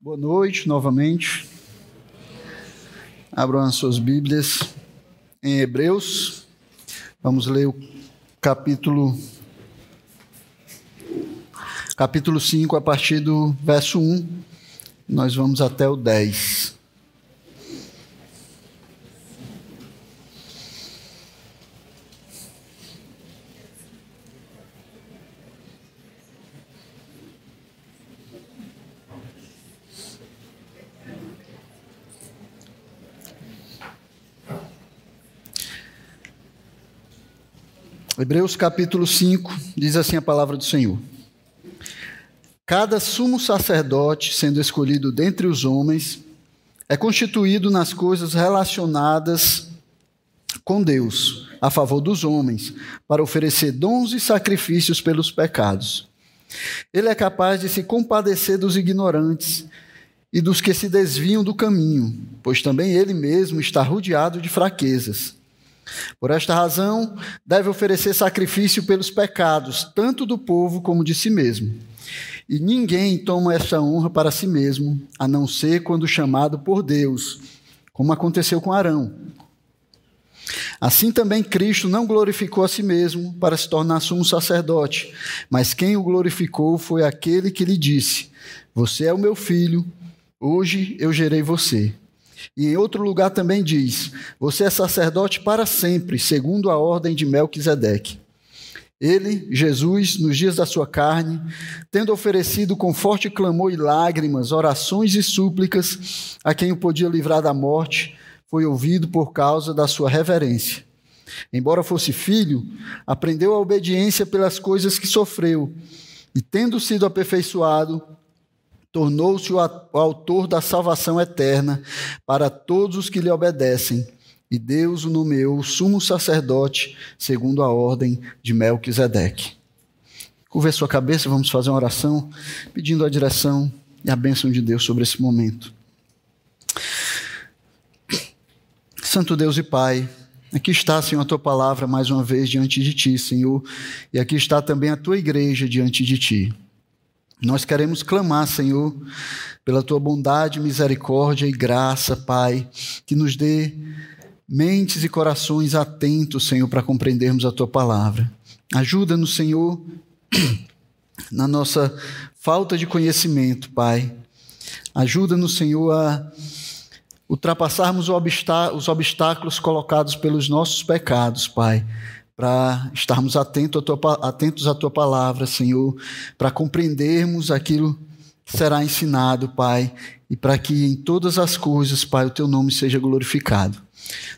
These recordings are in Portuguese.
Boa noite novamente. Abram as suas Bíblias em Hebreus. Vamos ler o capítulo capítulo 5 a partir do verso 1. Nós vamos até o 10. Hebreus capítulo 5 diz assim a palavra do Senhor: Cada sumo sacerdote, sendo escolhido dentre os homens, é constituído nas coisas relacionadas com Deus, a favor dos homens, para oferecer dons e sacrifícios pelos pecados. Ele é capaz de se compadecer dos ignorantes e dos que se desviam do caminho, pois também ele mesmo está rodeado de fraquezas. Por esta razão, deve oferecer sacrifício pelos pecados, tanto do povo como de si mesmo. E ninguém toma esta honra para si mesmo, a não ser quando chamado por Deus, como aconteceu com Arão. Assim também Cristo não glorificou a si mesmo para se tornar sumo sacerdote, mas quem o glorificou foi aquele que lhe disse: Você é o meu filho, hoje eu gerei você. E em outro lugar também diz: Você é sacerdote para sempre, segundo a ordem de Melquisedeque. Ele, Jesus, nos dias da sua carne, tendo oferecido com forte clamor e lágrimas, orações e súplicas a quem o podia livrar da morte, foi ouvido por causa da sua reverência. Embora fosse filho, aprendeu a obediência pelas coisas que sofreu, e tendo sido aperfeiçoado, tornou-se o autor da salvação eterna para todos os que lhe obedecem. E Deus o nomeou sumo sacerdote, segundo a ordem de Melquisedeque. Curva sua cabeça, vamos fazer uma oração, pedindo a direção e a bênção de Deus sobre esse momento. Santo Deus e Pai, aqui está, Senhor, a tua palavra mais uma vez diante de ti, Senhor, e aqui está também a tua igreja diante de ti. Nós queremos clamar, Senhor, pela tua bondade, misericórdia e graça, Pai, que nos dê mentes e corações atentos, Senhor, para compreendermos a tua palavra. Ajuda-nos, Senhor, na nossa falta de conhecimento, Pai. Ajuda-nos, Senhor, a ultrapassarmos os obstáculos colocados pelos nossos pecados, Pai para estarmos atentos à, tua, atentos à tua palavra, Senhor, para compreendermos aquilo que será ensinado, Pai, e para que em todas as coisas, Pai, o teu nome seja glorificado.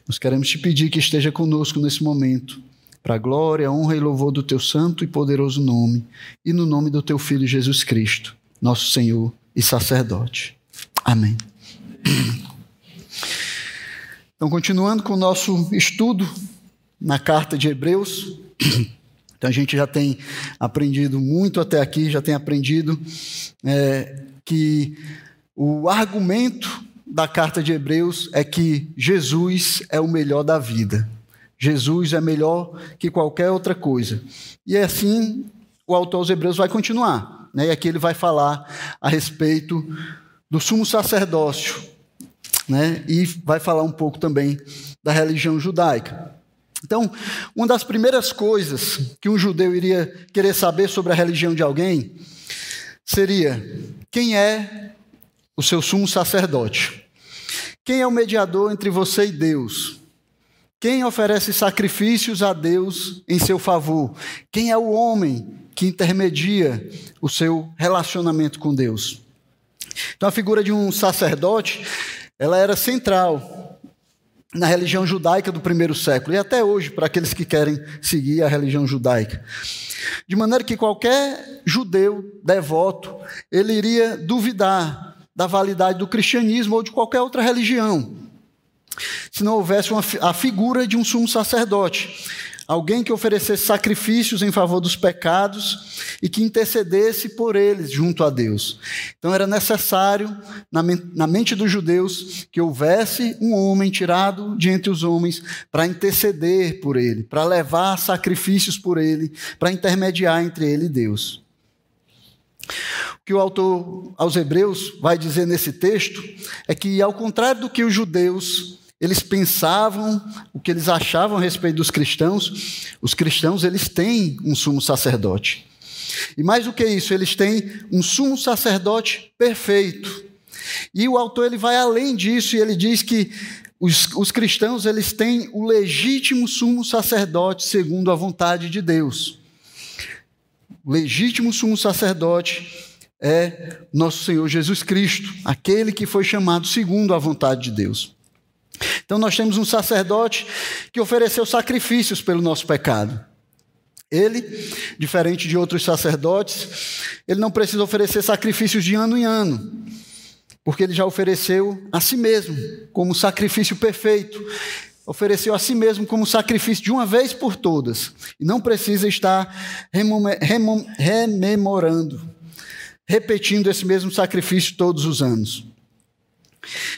Nós queremos te pedir que esteja conosco nesse momento, para a glória, honra e louvor do teu santo e poderoso nome, e no nome do teu Filho Jesus Cristo, nosso Senhor e sacerdote. Amém. Então, continuando com o nosso estudo na carta de Hebreus. Então a gente já tem aprendido muito até aqui, já tem aprendido é, que o argumento da carta de Hebreus é que Jesus é o melhor da vida. Jesus é melhor que qualquer outra coisa. E assim o autor aos Hebreus vai continuar. Né? E aqui ele vai falar a respeito do sumo sacerdócio. Né? E vai falar um pouco também da religião judaica. Então, uma das primeiras coisas que um judeu iria querer saber sobre a religião de alguém seria quem é o seu sumo sacerdote. Quem é o mediador entre você e Deus? Quem oferece sacrifícios a Deus em seu favor? Quem é o homem que intermedia o seu relacionamento com Deus? Então, a figura de um sacerdote, ela era central na religião judaica do primeiro século e até hoje para aqueles que querem seguir a religião judaica. De maneira que qualquer judeu devoto, ele iria duvidar da validade do cristianismo ou de qualquer outra religião, se não houvesse uma, a figura de um sumo sacerdote alguém que oferecesse sacrifícios em favor dos pecados e que intercedesse por eles junto a Deus. Então era necessário, na mente dos judeus, que houvesse um homem tirado de entre os homens para interceder por ele, para levar sacrifícios por ele, para intermediar entre ele e Deus. O que o autor aos Hebreus vai dizer nesse texto é que, ao contrário do que os judeus eles pensavam, o que eles achavam a respeito dos cristãos, os cristãos eles têm um sumo sacerdote. E mais do que isso, eles têm um sumo sacerdote perfeito. E o autor ele vai além disso e ele diz que os, os cristãos eles têm o legítimo sumo sacerdote segundo a vontade de Deus. O legítimo sumo sacerdote é nosso Senhor Jesus Cristo, aquele que foi chamado segundo a vontade de Deus. Então nós temos um sacerdote que ofereceu sacrifícios pelo nosso pecado. Ele, diferente de outros sacerdotes, ele não precisa oferecer sacrifícios de ano em ano, porque ele já ofereceu a si mesmo como sacrifício perfeito. Ofereceu a si mesmo como sacrifício de uma vez por todas. E não precisa estar rememorando, repetindo esse mesmo sacrifício todos os anos.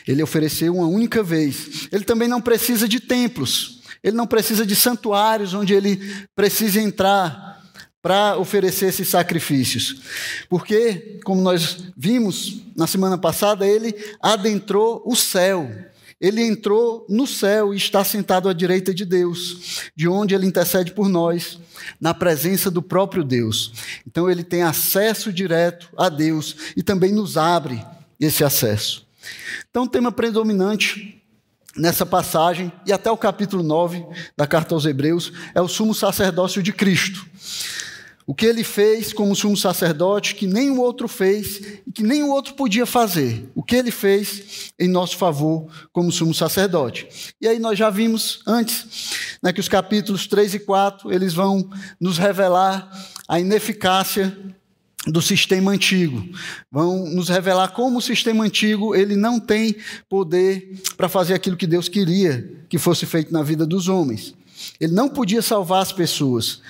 Ele ofereceu uma única vez. Ele também não precisa de templos. Ele não precisa de santuários onde ele precisa entrar para oferecer esses sacrifícios. Porque, como nós vimos na semana passada, ele adentrou o céu. Ele entrou no céu e está sentado à direita de Deus, de onde ele intercede por nós, na presença do próprio Deus. Então ele tem acesso direto a Deus e também nos abre esse acesso. Então, o tema predominante nessa passagem e até o capítulo 9 da carta aos Hebreus é o sumo sacerdócio de Cristo. O que ele fez como sumo sacerdote que nenhum outro fez e que nenhum outro podia fazer. O que ele fez em nosso favor como sumo sacerdote. E aí nós já vimos antes né, que os capítulos 3 e 4 eles vão nos revelar a ineficácia do sistema antigo. Vão nos revelar como o sistema antigo ele não tem poder para fazer aquilo que Deus queria que fosse feito na vida dos homens. Ele não podia salvar as pessoas,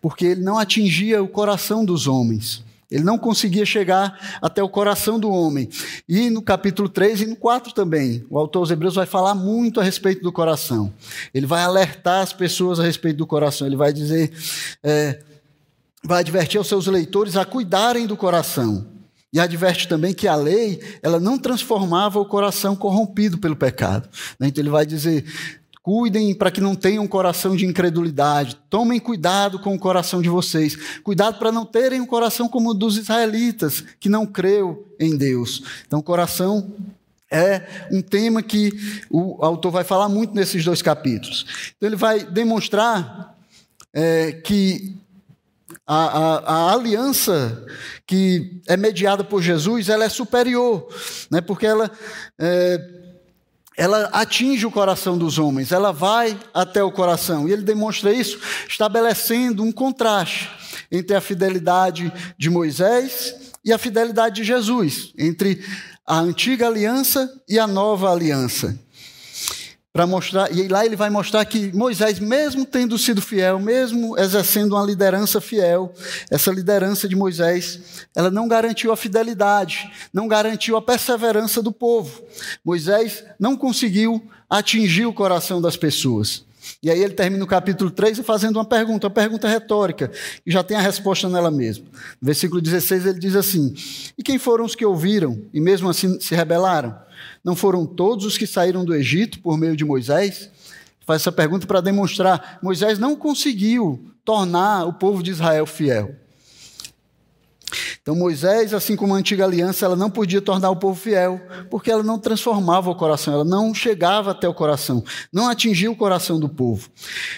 porque ele não atingia o coração dos homens. Ele não conseguia chegar até o coração do homem. E no capítulo 3 e no 4 também, o autor aos Hebreus vai falar muito a respeito do coração. Ele vai alertar as pessoas a respeito do coração. Ele vai dizer: é, vai advertir aos seus leitores a cuidarem do coração. E adverte também que a lei, ela não transformava o coração corrompido pelo pecado. Né? Então ele vai dizer: cuidem para que não tenham um coração de incredulidade, tomem cuidado com o coração de vocês, cuidado para não terem um coração como o dos israelitas, que não creu em Deus. Então, coração é um tema que o autor vai falar muito nesses dois capítulos. Então, ele vai demonstrar é, que a, a, a, aliança que é mediada por Jesus, ela é superior, né? porque ela, é, ela atinge o coração dos homens, ela vai até o coração. E ele demonstra isso estabelecendo um contraste entre a fidelidade de Moisés e a fidelidade de Jesus, entre a antiga aliança e a nova aliança para mostrar, e lá ele vai mostrar que Moisés, mesmo tendo sido fiel, mesmo exercendo uma liderança fiel, essa liderança de Moisés, ela não garantiu a fidelidade, não garantiu a perseverança do povo. Moisés não conseguiu atingir o coração das pessoas. E aí ele termina o capítulo 3 fazendo uma pergunta, uma pergunta retórica, e já tem a resposta nela mesma. No versículo 16 ele diz assim: E quem foram os que ouviram e mesmo assim se rebelaram? Não foram todos os que saíram do Egito por meio de Moisés? Faz essa pergunta para demonstrar: Moisés não conseguiu tornar o povo de Israel fiel. Então Moisés, assim como a antiga aliança, ela não podia tornar o povo fiel, porque ela não transformava o coração, ela não chegava até o coração, não atingia o coração do povo.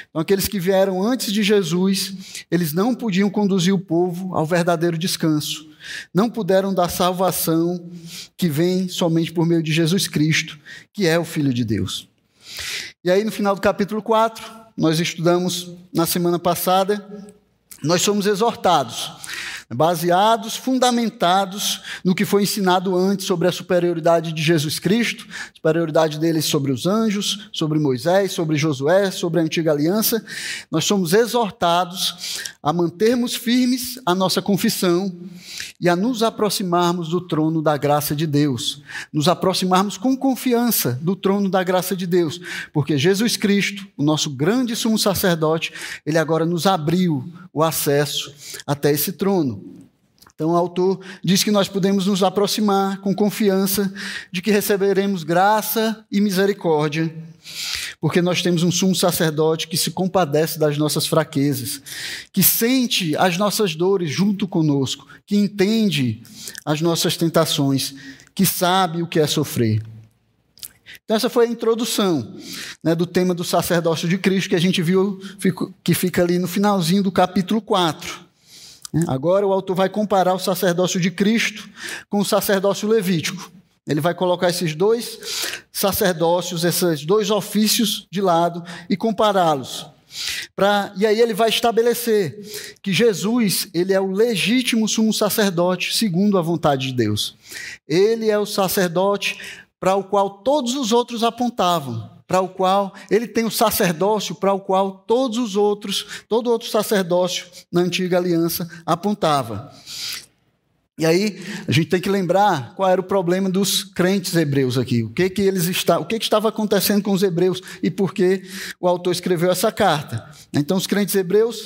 Então aqueles que vieram antes de Jesus, eles não podiam conduzir o povo ao verdadeiro descanso. Não puderam dar salvação que vem somente por meio de Jesus Cristo, que é o Filho de Deus. E aí, no final do capítulo 4, nós estudamos na semana passada, nós somos exortados baseados, fundamentados no que foi ensinado antes sobre a superioridade de Jesus Cristo, superioridade dele sobre os anjos, sobre Moisés, sobre Josué, sobre a antiga aliança. Nós somos exortados a mantermos firmes a nossa confissão e a nos aproximarmos do trono da graça de Deus, nos aproximarmos com confiança do trono da graça de Deus, porque Jesus Cristo, o nosso grande sumo sacerdote, ele agora nos abriu o acesso até esse trono. Então, o autor diz que nós podemos nos aproximar com confiança de que receberemos graça e misericórdia, porque nós temos um sumo sacerdote que se compadece das nossas fraquezas, que sente as nossas dores junto conosco, que entende as nossas tentações, que sabe o que é sofrer. Então, essa foi a introdução né, do tema do sacerdócio de Cristo, que a gente viu que fica ali no finalzinho do capítulo 4. Agora o autor vai comparar o sacerdócio de Cristo com o sacerdócio levítico. Ele vai colocar esses dois sacerdócios, esses dois ofícios de lado e compará-los. Pra, e aí ele vai estabelecer que Jesus ele é o legítimo sumo sacerdote segundo a vontade de Deus. Ele é o sacerdote para o qual todos os outros apontavam para o qual ele tem o sacerdócio para o qual todos os outros, todo outro sacerdócio na antiga aliança apontava. E aí a gente tem que lembrar qual era o problema dos crentes hebreus aqui. O que que eles está, o que, que estava acontecendo com os hebreus e por que o autor escreveu essa carta. Então os crentes hebreus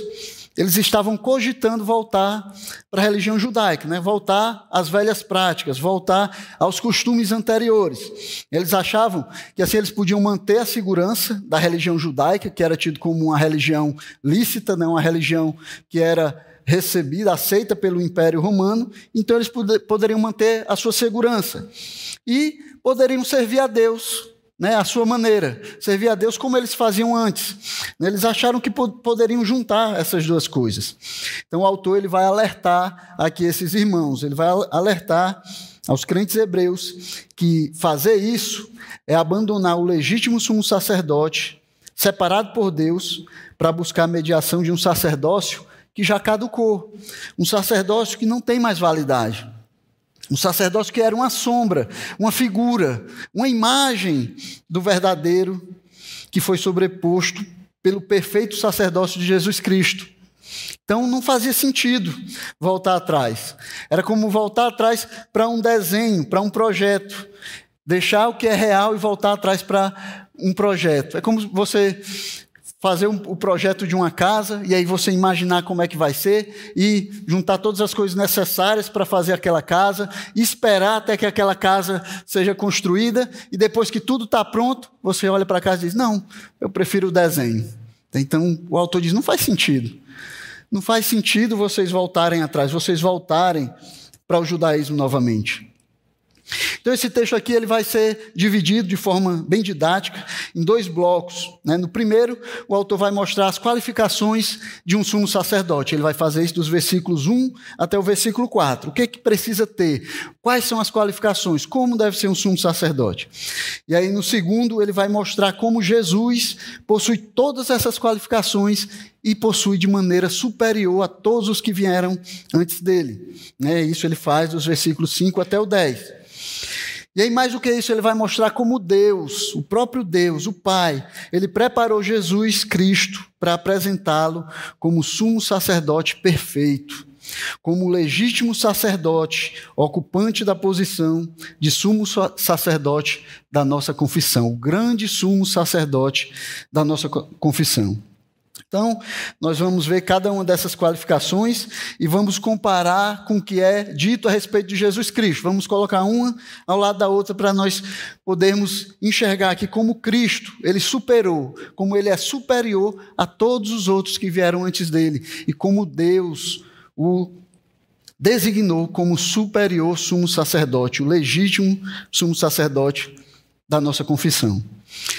eles estavam cogitando voltar para a religião judaica, né? voltar às velhas práticas, voltar aos costumes anteriores. Eles achavam que assim eles podiam manter a segurança da religião judaica, que era tido como uma religião lícita, né? uma religião que era recebida, aceita pelo Império Romano, então eles poderiam manter a sua segurança e poderiam servir a Deus né, a sua maneira, servir a Deus como eles faziam antes. Eles acharam que poderiam juntar essas duas coisas. Então o autor ele vai alertar aqui esses irmãos, ele vai alertar aos crentes hebreus que fazer isso é abandonar o legítimo sumo sacerdote, separado por Deus, para buscar a mediação de um sacerdócio que já caducou, um sacerdócio que não tem mais validade. Um sacerdócio que era uma sombra, uma figura, uma imagem do verdadeiro que foi sobreposto pelo perfeito sacerdócio de Jesus Cristo. Então não fazia sentido voltar atrás. Era como voltar atrás para um desenho, para um projeto. Deixar o que é real e voltar atrás para um projeto. É como você fazer um, o projeto de uma casa e aí você imaginar como é que vai ser e juntar todas as coisas necessárias para fazer aquela casa, esperar até que aquela casa seja construída e depois que tudo está pronto, você olha para casa e diz: Não, eu prefiro o desenho. Então o autor diz: Não faz sentido. Não faz sentido vocês voltarem atrás, vocês voltarem para o judaísmo novamente. Então esse texto aqui ele vai ser dividido de forma bem didática em dois blocos. Né? No primeiro, o autor vai mostrar as qualificações de um sumo sacerdote. Ele vai fazer isso dos versículos 1 até o versículo 4. O que, é que precisa ter? Quais são as qualificações? Como deve ser um sumo sacerdote? E aí no segundo, ele vai mostrar como Jesus possui todas essas qualificações e possui de maneira superior a todos os que vieram antes dele. Né? Isso ele faz dos versículos 5 até o 10. E aí, mais do que isso, ele vai mostrar como Deus, o próprio Deus, o Pai, ele preparou Jesus Cristo para apresentá-lo como sumo sacerdote perfeito, como legítimo sacerdote, ocupante da posição de sumo sacerdote da nossa confissão, o grande sumo sacerdote da nossa confissão. Então, nós vamos ver cada uma dessas qualificações e vamos comparar com o que é dito a respeito de Jesus Cristo. Vamos colocar uma ao lado da outra para nós podermos enxergar aqui como Cristo, ele superou, como ele é superior a todos os outros que vieram antes dele e como Deus o designou como superior sumo sacerdote, o legítimo sumo sacerdote da nossa confissão.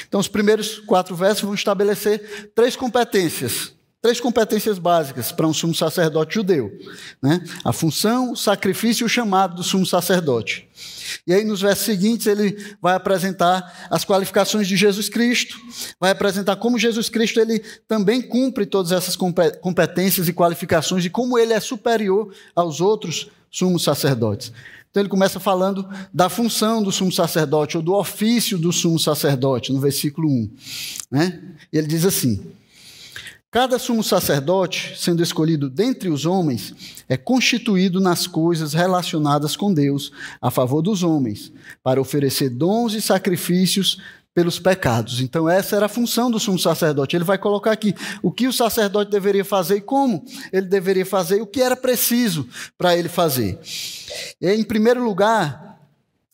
Então, os primeiros quatro versos vão estabelecer três competências, três competências básicas para um sumo sacerdote judeu: né? a função, o sacrifício e o chamado do sumo sacerdote. E aí, nos versos seguintes, ele vai apresentar as qualificações de Jesus Cristo, vai apresentar como Jesus Cristo ele também cumpre todas essas competências e qualificações e como ele é superior aos outros sumos sacerdotes. Então ele começa falando da função do sumo sacerdote, ou do ofício do sumo sacerdote, no versículo 1. Né? Ele diz assim: Cada sumo sacerdote, sendo escolhido dentre os homens, é constituído nas coisas relacionadas com Deus, a favor dos homens, para oferecer dons e sacrifícios pelos pecados. Então, essa era a função do sumo sacerdote. Ele vai colocar aqui o que o sacerdote deveria fazer e como ele deveria fazer, o que era preciso para ele fazer. E, em primeiro lugar,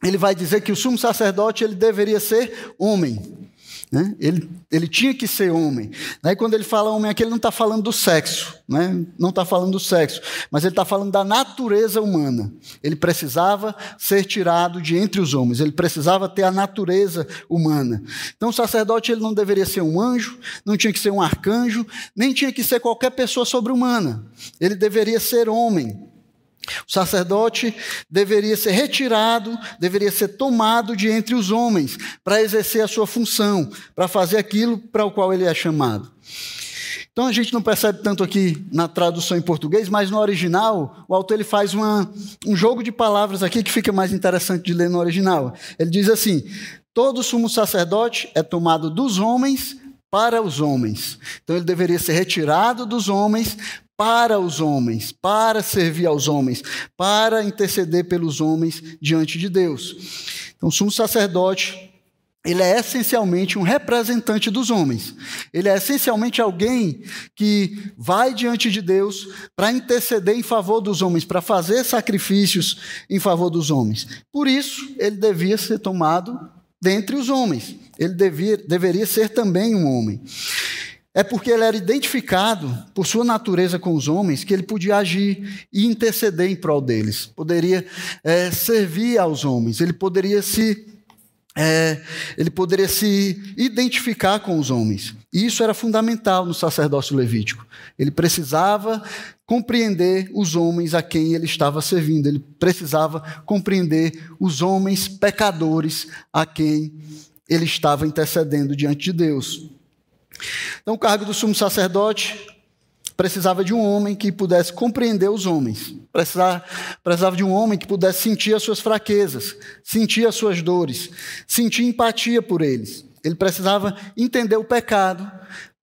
ele vai dizer que o sumo sacerdote ele deveria ser homem. Né? Ele, ele tinha que ser homem. Aí quando ele fala homem aqui, ele não está falando do sexo, né? não está falando do sexo, mas ele está falando da natureza humana. Ele precisava ser tirado de entre os homens, ele precisava ter a natureza humana. Então o sacerdote ele não deveria ser um anjo, não tinha que ser um arcanjo, nem tinha que ser qualquer pessoa sobre-humana. Ele deveria ser homem. O sacerdote deveria ser retirado, deveria ser tomado de entre os homens para exercer a sua função, para fazer aquilo para o qual ele é chamado. Então a gente não percebe tanto aqui na tradução em português, mas no original o autor ele faz uma, um jogo de palavras aqui que fica mais interessante de ler no original. Ele diz assim: todo sumo sacerdote é tomado dos homens para os homens. Então ele deveria ser retirado dos homens para os homens, para servir aos homens, para interceder pelos homens diante de Deus. Então, o sumo sacerdote, ele é essencialmente um representante dos homens. Ele é essencialmente alguém que vai diante de Deus para interceder em favor dos homens, para fazer sacrifícios em favor dos homens. Por isso, ele devia ser tomado dentre os homens. Ele devia, deveria ser também um homem. É porque ele era identificado por sua natureza com os homens que ele podia agir e interceder em prol deles, poderia é, servir aos homens, ele poderia se é, ele poderia se identificar com os homens. E isso era fundamental no sacerdócio levítico. Ele precisava compreender os homens a quem ele estava servindo, ele precisava compreender os homens pecadores a quem ele estava intercedendo diante de Deus. Então, o cargo do sumo sacerdote precisava de um homem que pudesse compreender os homens, precisava, precisava de um homem que pudesse sentir as suas fraquezas, sentir as suas dores, sentir empatia por eles. Ele precisava entender o pecado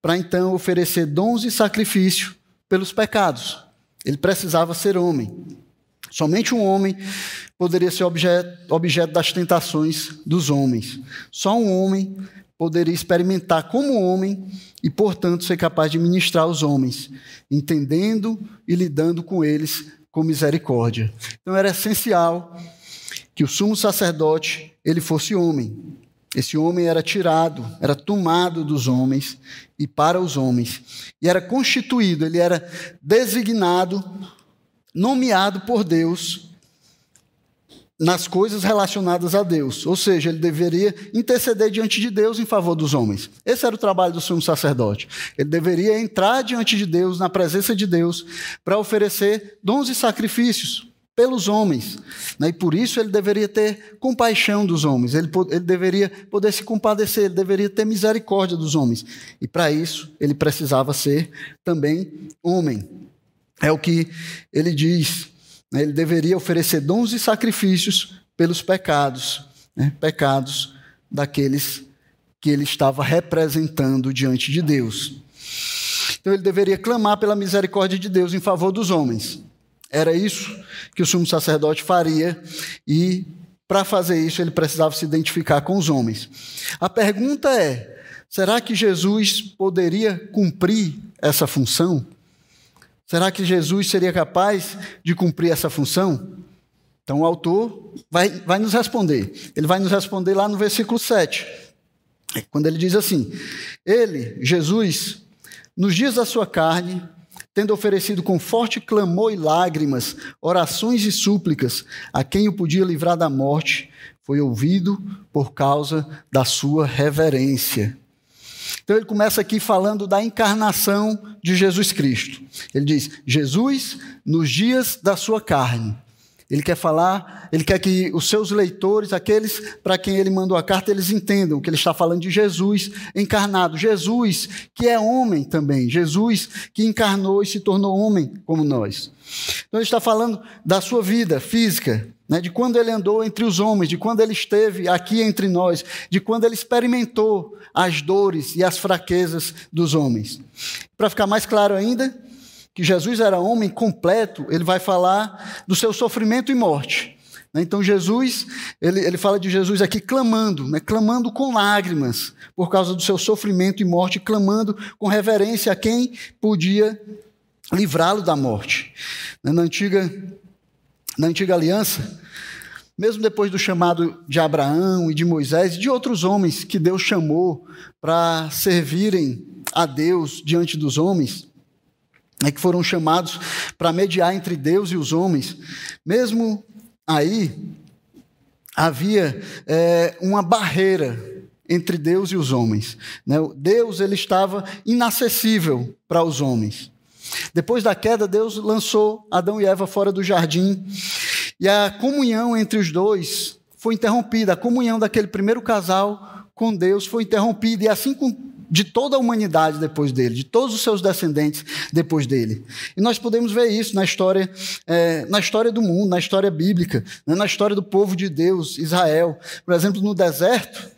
para então oferecer dons e sacrifício pelos pecados. Ele precisava ser homem. Somente um homem poderia ser objeto, objeto das tentações dos homens. Só um homem poderia experimentar como homem e, portanto, ser capaz de ministrar aos homens, entendendo e lidando com eles com misericórdia. Então era essencial que o sumo sacerdote ele fosse homem. Esse homem era tirado, era tomado dos homens e para os homens. E era constituído, ele era designado, nomeado por Deus nas coisas relacionadas a Deus. Ou seja, ele deveria interceder diante de Deus em favor dos homens. Esse era o trabalho do sumo sacerdote. Ele deveria entrar diante de Deus, na presença de Deus, para oferecer dons e sacrifícios pelos homens. Né? E por isso ele deveria ter compaixão dos homens, ele, ele deveria poder se compadecer, ele deveria ter misericórdia dos homens. E para isso ele precisava ser também homem. É o que ele diz? Ele deveria oferecer dons e sacrifícios pelos pecados, né? pecados daqueles que ele estava representando diante de Deus. Então ele deveria clamar pela misericórdia de Deus em favor dos homens. Era isso que o sumo sacerdote faria e para fazer isso ele precisava se identificar com os homens. A pergunta é: será que Jesus poderia cumprir essa função? Será que Jesus seria capaz de cumprir essa função? Então o autor vai, vai nos responder. Ele vai nos responder lá no versículo 7, quando ele diz assim: Ele, Jesus, nos dias da sua carne, tendo oferecido com forte clamor e lágrimas, orações e súplicas a quem o podia livrar da morte, foi ouvido por causa da sua reverência. Então ele começa aqui falando da encarnação de Jesus Cristo. Ele diz: Jesus nos dias da sua carne. Ele quer falar, ele quer que os seus leitores, aqueles para quem ele mandou a carta, eles entendam que ele está falando de Jesus encarnado. Jesus que é homem também. Jesus que encarnou e se tornou homem como nós. Então ele está falando da sua vida física, de quando ele andou entre os homens, de quando ele esteve aqui entre nós, de quando ele experimentou as dores e as fraquezas dos homens. Para ficar mais claro ainda, que Jesus era homem completo, ele vai falar do seu sofrimento e morte. Né? Então Jesus, ele, ele fala de Jesus aqui clamando, né? clamando com lágrimas por causa do seu sofrimento e morte, clamando com reverência a quem podia livrá-lo da morte. Né? Na antiga, na antiga aliança, mesmo depois do chamado de Abraão e de Moisés e de outros homens que Deus chamou para servirem a Deus diante dos homens, é que foram chamados para mediar entre Deus e os homens, mesmo aí havia é, uma barreira entre Deus e os homens. Né? Deus ele estava inacessível para os homens. Depois da queda, Deus lançou Adão e Eva fora do jardim e a comunhão entre os dois foi interrompida. A comunhão daquele primeiro casal com Deus foi interrompida e assim de toda a humanidade depois dele, de todos os seus descendentes depois dele. E nós podemos ver isso na história, é, na história do mundo, na história bíblica, né, na história do povo de Deus, Israel. Por exemplo, no deserto,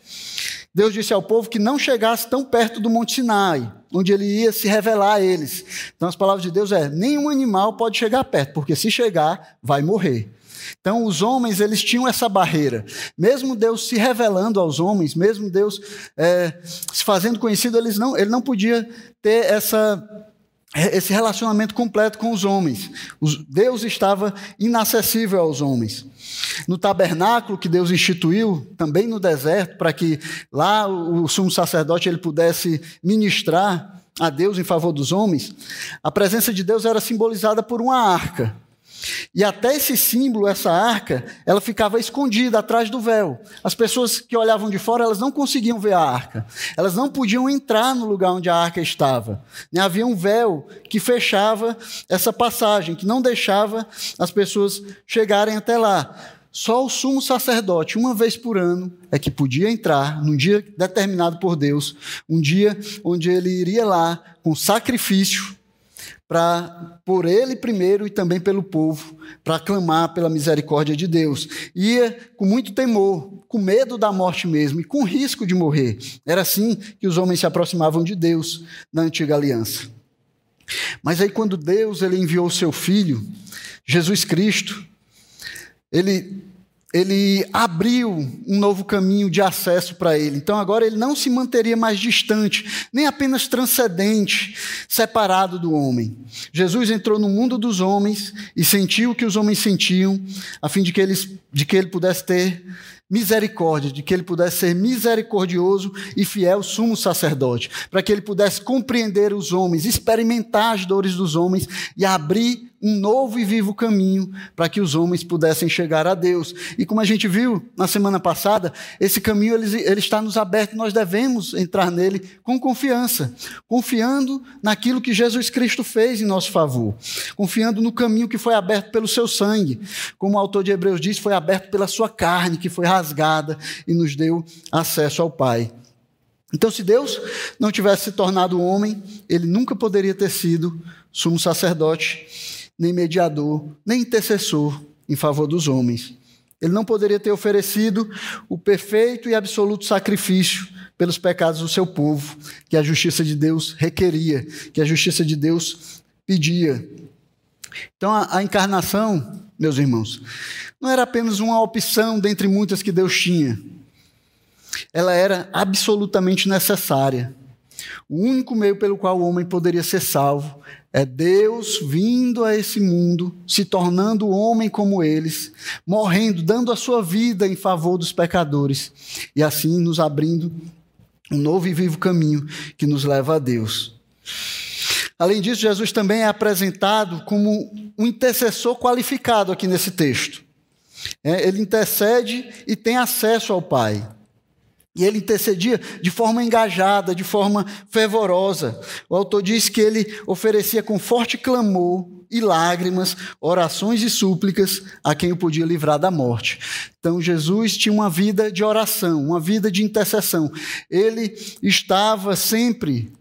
Deus disse ao povo que não chegasse tão perto do Monte Sinai, onde ele ia se revelar a eles. Então, as palavras de Deus é: nenhum animal pode chegar perto, porque se chegar, vai morrer. Então, os homens, eles tinham essa barreira. Mesmo Deus se revelando aos homens, mesmo Deus é, se fazendo conhecido, eles não, ele não podia ter essa, esse relacionamento completo com os homens. Deus estava inacessível aos homens. No tabernáculo que Deus instituiu, também no deserto, para que lá o sumo sacerdote ele pudesse ministrar a Deus em favor dos homens, a presença de Deus era simbolizada por uma arca. E até esse símbolo, essa arca, ela ficava escondida atrás do véu. As pessoas que olhavam de fora, elas não conseguiam ver a arca. Elas não podiam entrar no lugar onde a arca estava. Né, havia um véu que fechava essa passagem, que não deixava as pessoas chegarem até lá. Só o sumo sacerdote, uma vez por ano, é que podia entrar num dia determinado por Deus, um dia onde ele iria lá com sacrifício para por ele primeiro e também pelo povo, para clamar pela misericórdia de Deus. Ia com muito temor, com medo da morte mesmo e com risco de morrer. Era assim que os homens se aproximavam de Deus na antiga aliança. Mas aí quando Deus ele enviou seu filho, Jesus Cristo, ele ele abriu um novo caminho de acesso para ele. Então agora ele não se manteria mais distante, nem apenas transcendente, separado do homem. Jesus entrou no mundo dos homens e sentiu o que os homens sentiam, a fim de que, eles, de que ele pudesse ter misericórdia, de que ele pudesse ser misericordioso e fiel sumo sacerdote, para que ele pudesse compreender os homens, experimentar as dores dos homens e abrir um novo e vivo caminho para que os homens pudessem chegar a Deus. E como a gente viu na semana passada, esse caminho ele, ele está nos aberto, nós devemos entrar nele com confiança, confiando naquilo que Jesus Cristo fez em nosso favor, confiando no caminho que foi aberto pelo seu sangue, como o autor de Hebreus diz, foi aberto pela sua carne, que foi rasgada e nos deu acesso ao Pai. Então, se Deus não tivesse se tornado homem, ele nunca poderia ter sido sumo sacerdote nem mediador, nem intercessor em favor dos homens. Ele não poderia ter oferecido o perfeito e absoluto sacrifício pelos pecados do seu povo, que a justiça de Deus requeria, que a justiça de Deus pedia. Então, a, a encarnação, meus irmãos, não era apenas uma opção dentre muitas que Deus tinha. Ela era absolutamente necessária. O único meio pelo qual o homem poderia ser salvo é Deus vindo a esse mundo, se tornando homem como eles, morrendo, dando a sua vida em favor dos pecadores e assim nos abrindo um novo e vivo caminho que nos leva a Deus. Além disso, Jesus também é apresentado como um intercessor qualificado aqui nesse texto. É, ele intercede e tem acesso ao Pai. E ele intercedia de forma engajada, de forma fervorosa. O autor diz que ele oferecia com forte clamor e lágrimas, orações e súplicas a quem o podia livrar da morte. Então Jesus tinha uma vida de oração, uma vida de intercessão. Ele estava sempre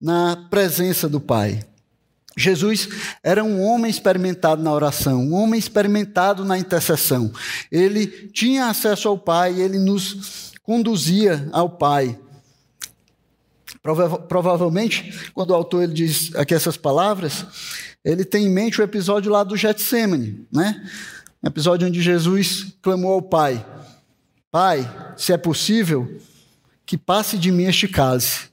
na presença do Pai. Jesus era um homem experimentado na oração, um homem experimentado na intercessão. Ele tinha acesso ao Pai, ele nos conduzia ao Pai. Prova provavelmente, quando o autor ele diz aqui essas palavras, ele tem em mente o episódio lá do Getsemane, né? episódio onde Jesus clamou ao Pai: Pai, se é possível, que passe de mim este cálice.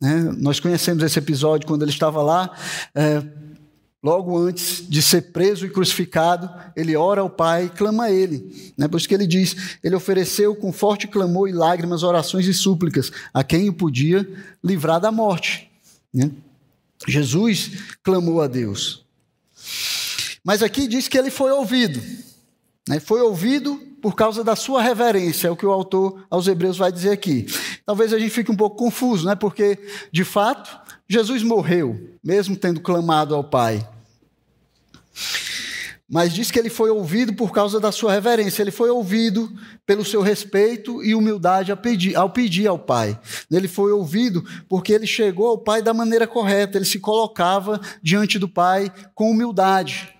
Né? Nós conhecemos esse episódio quando ele estava lá, é, logo antes de ser preso e crucificado, ele ora ao Pai e clama a Ele. Né? Por isso que ele diz: Ele ofereceu com forte clamor e lágrimas orações e súplicas a quem o podia livrar da morte. Né? Jesus clamou a Deus. Mas aqui diz que ele foi ouvido. Né? Foi ouvido por causa da sua reverência, é o que o autor aos Hebreus vai dizer aqui. Talvez a gente fique um pouco confuso, né? porque, de fato, Jesus morreu, mesmo tendo clamado ao Pai. Mas diz que ele foi ouvido por causa da sua reverência, ele foi ouvido pelo seu respeito e humildade ao pedir, ao pedir ao Pai. Ele foi ouvido porque ele chegou ao Pai da maneira correta, ele se colocava diante do Pai com humildade.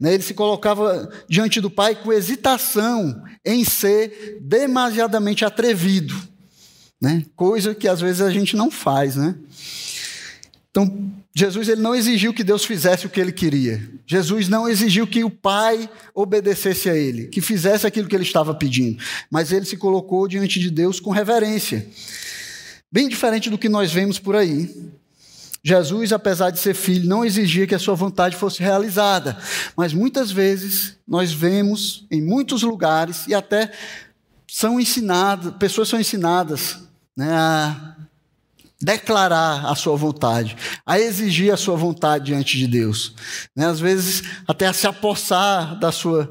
Né, ele se colocava diante do Pai com hesitação em ser demasiadamente atrevido, né? coisa que às vezes a gente não faz. Né? Então, Jesus ele não exigiu que Deus fizesse o que ele queria. Jesus não exigiu que o Pai obedecesse a ele, que fizesse aquilo que ele estava pedindo. Mas ele se colocou diante de Deus com reverência. Bem diferente do que nós vemos por aí. Jesus, apesar de ser filho, não exigia que a sua vontade fosse realizada. Mas muitas vezes nós vemos em muitos lugares e até são ensinadas, pessoas são ensinadas né, a declarar a sua vontade, a exigir a sua vontade diante de Deus. Né, às vezes até a se apossar da sua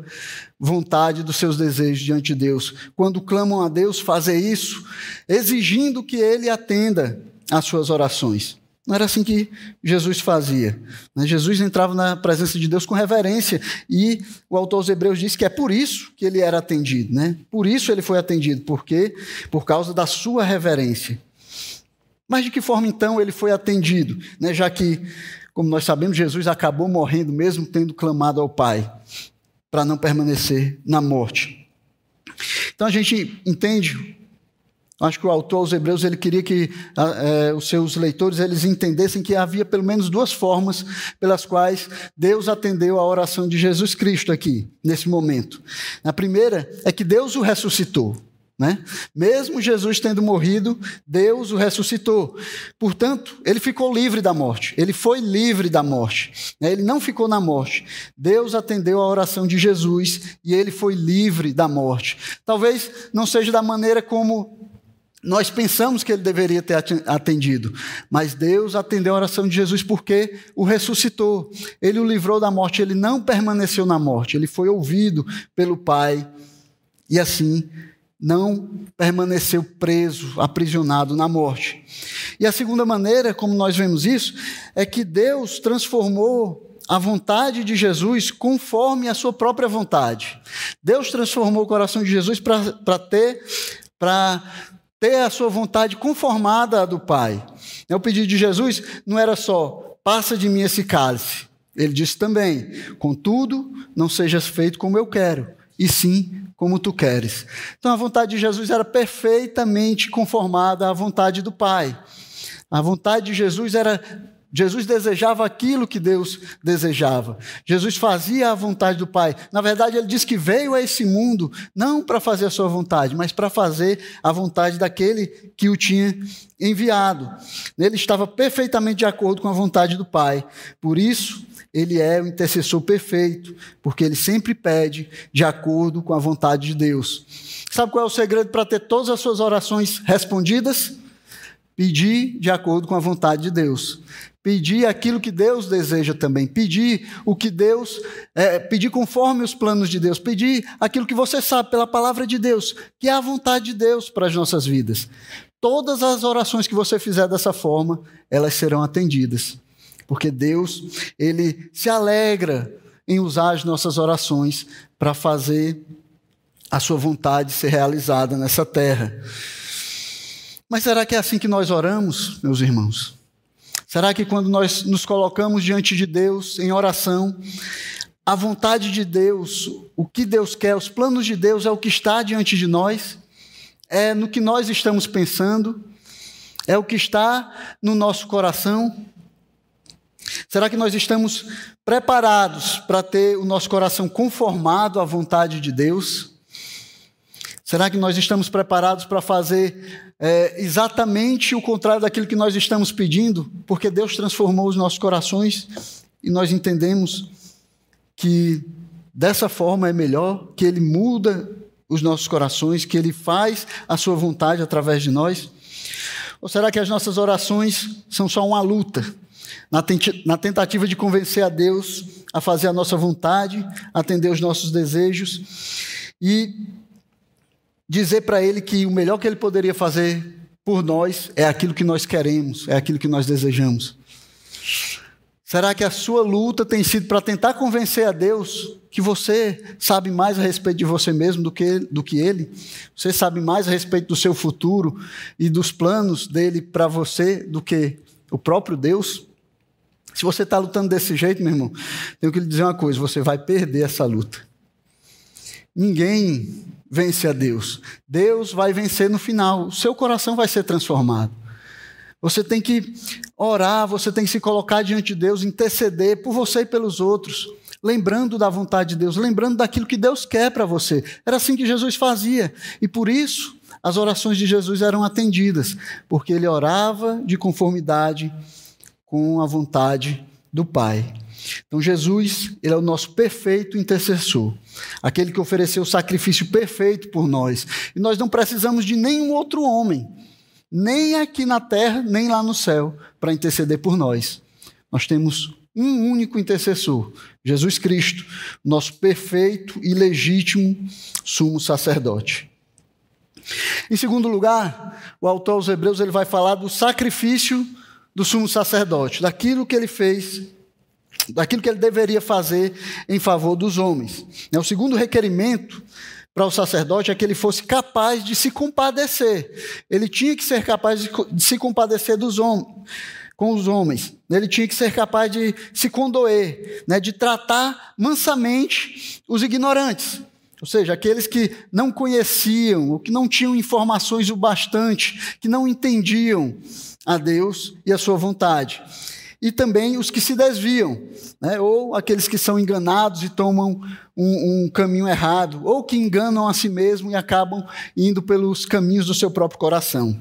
vontade, dos seus desejos diante de Deus. Quando clamam a Deus, fazer isso, exigindo que Ele atenda às suas orações. Não era assim que Jesus fazia. Né? Jesus entrava na presença de Deus com reverência e o autor aos Hebreus diz que é por isso que ele era atendido, né? Por isso ele foi atendido, porque por causa da sua reverência. Mas de que forma então ele foi atendido, né? Já que, como nós sabemos, Jesus acabou morrendo mesmo tendo clamado ao Pai para não permanecer na morte. Então a gente entende Acho que o autor aos Hebreus ele queria que é, os seus leitores eles entendessem que havia pelo menos duas formas pelas quais Deus atendeu a oração de Jesus Cristo aqui nesse momento. A primeira é que Deus o ressuscitou. Né? Mesmo Jesus tendo morrido, Deus o ressuscitou. Portanto, ele ficou livre da morte. Ele foi livre da morte. Né? Ele não ficou na morte. Deus atendeu a oração de Jesus e ele foi livre da morte. Talvez não seja da maneira como nós pensamos que ele deveria ter atendido, mas Deus atendeu a oração de Jesus porque o ressuscitou. Ele o livrou da morte, ele não permaneceu na morte, ele foi ouvido pelo Pai e assim não permaneceu preso, aprisionado na morte. E a segunda maneira, como nós vemos isso, é que Deus transformou a vontade de Jesus conforme a sua própria vontade. Deus transformou o coração de Jesus para ter, para ter a sua vontade conformada à do Pai. O pedido de Jesus não era só, passa de mim esse cálice. Ele disse também, contudo, não sejas feito como eu quero, e sim como tu queres. Então a vontade de Jesus era perfeitamente conformada à vontade do Pai. A vontade de Jesus era Jesus desejava aquilo que Deus desejava. Jesus fazia a vontade do Pai. Na verdade, ele diz que veio a esse mundo não para fazer a sua vontade, mas para fazer a vontade daquele que o tinha enviado. Ele estava perfeitamente de acordo com a vontade do Pai. Por isso, ele é o intercessor perfeito, porque ele sempre pede de acordo com a vontade de Deus. Sabe qual é o segredo para ter todas as suas orações respondidas? Pedir de acordo com a vontade de Deus. Pedir aquilo que Deus deseja também. Pedir o que Deus. É, pedir conforme os planos de Deus. Pedir aquilo que você sabe pela palavra de Deus, que é a vontade de Deus para as nossas vidas. Todas as orações que você fizer dessa forma, elas serão atendidas. Porque Deus, Ele se alegra em usar as nossas orações para fazer a sua vontade ser realizada nessa terra. Mas será que é assim que nós oramos, meus irmãos? Será que quando nós nos colocamos diante de Deus em oração, a vontade de Deus, o que Deus quer, os planos de Deus é o que está diante de nós? É no que nós estamos pensando? É o que está no nosso coração? Será que nós estamos preparados para ter o nosso coração conformado à vontade de Deus? Será que nós estamos preparados para fazer é, exatamente o contrário daquilo que nós estamos pedindo? Porque Deus transformou os nossos corações e nós entendemos que dessa forma é melhor, que Ele muda os nossos corações, que Ele faz a Sua vontade através de nós? Ou será que as nossas orações são só uma luta, na tentativa de convencer a Deus a fazer a nossa vontade, atender os nossos desejos e dizer para Ele que o melhor que Ele poderia fazer por nós é aquilo que nós queremos, é aquilo que nós desejamos? Será que a sua luta tem sido para tentar convencer a Deus que você sabe mais a respeito de você mesmo do que, do que Ele? Você sabe mais a respeito do seu futuro e dos planos dele para você do que o próprio Deus? Se você está lutando desse jeito, meu irmão, tenho que lhe dizer uma coisa: você vai perder essa luta. Ninguém vence a Deus. Deus vai vencer no final. O seu coração vai ser transformado. Você tem que orar, você tem que se colocar diante de Deus, interceder por você e pelos outros, lembrando da vontade de Deus, lembrando daquilo que Deus quer para você. Era assim que Jesus fazia. E por isso, as orações de Jesus eram atendidas, porque ele orava de conformidade com a vontade do Pai. Então Jesus, ele é o nosso perfeito intercessor, aquele que ofereceu o sacrifício perfeito por nós. E nós não precisamos de nenhum outro homem, nem aqui na terra, nem lá no céu, para interceder por nós. Nós temos um único intercessor, Jesus Cristo, nosso perfeito e legítimo sumo sacerdote. Em segundo lugar, o autor aos Hebreus ele vai falar do sacrifício do sumo sacerdote, daquilo que ele fez, daquilo que ele deveria fazer em favor dos homens. O segundo requerimento para o sacerdote é que ele fosse capaz de se compadecer. Ele tinha que ser capaz de, se compadecer dos homens, com os homens. Ele tinha que ser capaz de se condoer, né, de tratar mansamente os ignorantes. Ou seja, aqueles que não conheciam, ou que não tinham informações o bastante, que não entendiam a Deus e a sua vontade e também os que se desviam, né? ou aqueles que são enganados e tomam um, um, caminho errado, ou que enganam a si mesmo e acabam indo pelos caminhos do seu próprio coração.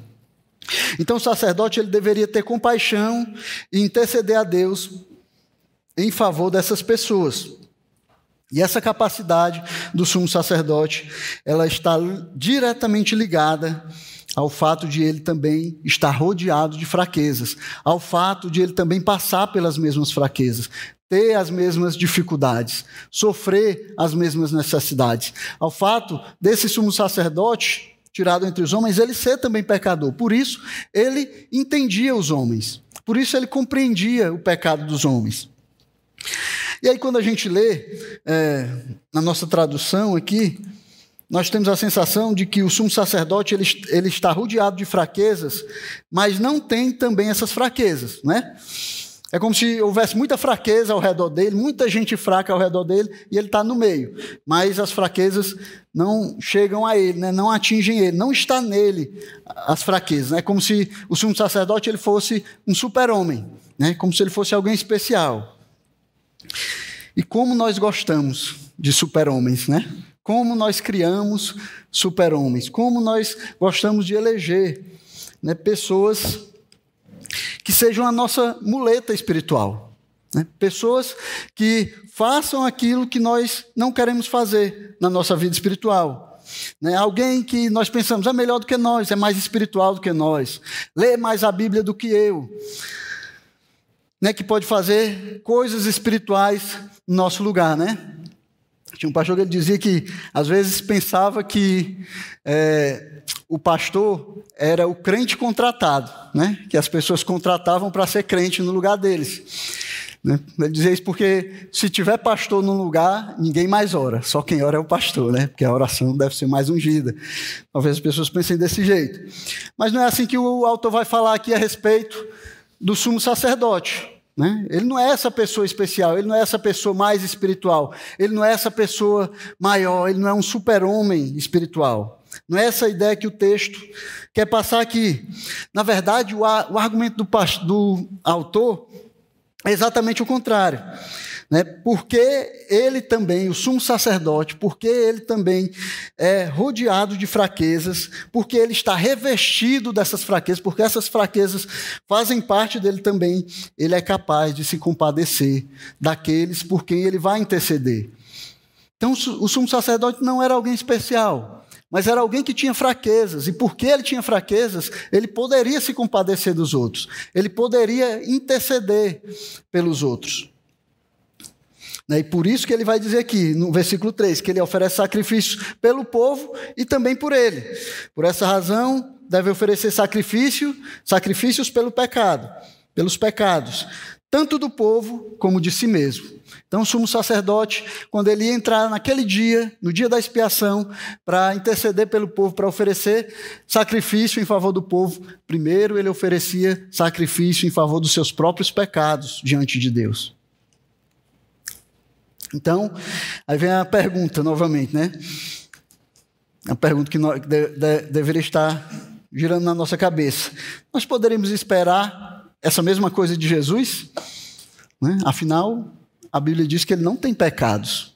Então o sacerdote ele deveria ter compaixão e interceder a Deus em favor dessas pessoas. E essa capacidade do sumo sacerdote, ela está diretamente ligada ao fato de ele também estar rodeado de fraquezas, ao fato de ele também passar pelas mesmas fraquezas, ter as mesmas dificuldades, sofrer as mesmas necessidades, ao fato desse sumo sacerdote tirado entre os homens, ele ser também pecador. Por isso, ele entendia os homens. Por isso, ele compreendia o pecado dos homens. E aí, quando a gente lê é, na nossa tradução aqui, nós temos a sensação de que o sumo sacerdote ele, ele está rodeado de fraquezas, mas não tem também essas fraquezas, né? É como se houvesse muita fraqueza ao redor dele, muita gente fraca ao redor dele, e ele está no meio. Mas as fraquezas não chegam a ele, né? não atingem ele, não está nele as fraquezas. É né? como se o sumo sacerdote ele fosse um super-homem, né? como se ele fosse alguém especial. E como nós gostamos de super-homens, né? Como nós criamos super-homens, como nós gostamos de eleger né, pessoas que sejam a nossa muleta espiritual. Né? Pessoas que façam aquilo que nós não queremos fazer na nossa vida espiritual. Né? Alguém que nós pensamos é melhor do que nós, é mais espiritual do que nós, lê mais a Bíblia do que eu, né? que pode fazer coisas espirituais no nosso lugar, né? Tinha um pastor que dizia que às vezes pensava que é, o pastor era o crente contratado, né? que as pessoas contratavam para ser crente no lugar deles. Né? Ele dizia isso porque se tiver pastor num lugar, ninguém mais ora, só quem ora é o pastor, né? porque a oração deve ser mais ungida. Talvez as pessoas pensem desse jeito. Mas não é assim que o autor vai falar aqui a respeito do sumo sacerdote. Né? Ele não é essa pessoa especial, ele não é essa pessoa mais espiritual, ele não é essa pessoa maior, ele não é um super-homem espiritual. Não é essa a ideia que o texto quer passar aqui. Na verdade, o, argumento do, do autor é exatamente o contrário. Né? Porque ele também, o sumo sacerdote, porque ele também é rodeado de fraquezas, porque ele está revestido dessas fraquezas, porque essas fraquezas fazem parte dele também, ele é capaz de se compadecer daqueles por quem ele vai interceder. Então, o sumo sacerdote não era alguém especial, mas era alguém que tinha fraquezas, e porque ele tinha fraquezas, ele poderia se compadecer dos outros, ele poderia interceder pelos outros. Né, e por isso que ele vai dizer aqui, no versículo 3, que ele oferece sacrifícios pelo povo e também por ele. Por essa razão, deve oferecer sacrifício, sacrifícios pelo pecado, pelos pecados, tanto do povo como de si mesmo. Então, o sumo sacerdote, quando ele ia entrar naquele dia, no dia da expiação, para interceder pelo povo, para oferecer sacrifício em favor do povo, primeiro ele oferecia sacrifício em favor dos seus próprios pecados diante de Deus. Então, aí vem a pergunta novamente, né? A pergunta que de, de, deveria estar girando na nossa cabeça. Nós poderíamos esperar essa mesma coisa de Jesus? Né? Afinal, a Bíblia diz que ele não tem pecados.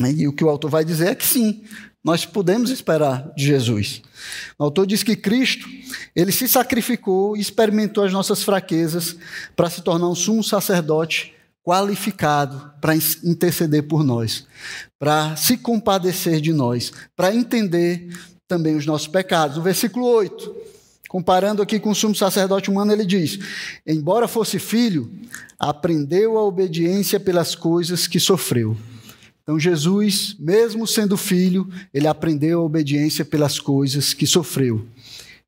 Né? E o que o autor vai dizer é que sim, nós podemos esperar de Jesus. O autor diz que Cristo, ele se sacrificou e experimentou as nossas fraquezas para se tornar um sumo sacerdote qualificado para interceder por nós, para se compadecer de nós, para entender também os nossos pecados. No versículo 8, comparando aqui com o sumo sacerdote humano, ele diz: Embora fosse filho, aprendeu a obediência pelas coisas que sofreu. Então, Jesus, mesmo sendo filho, ele aprendeu a obediência pelas coisas que sofreu.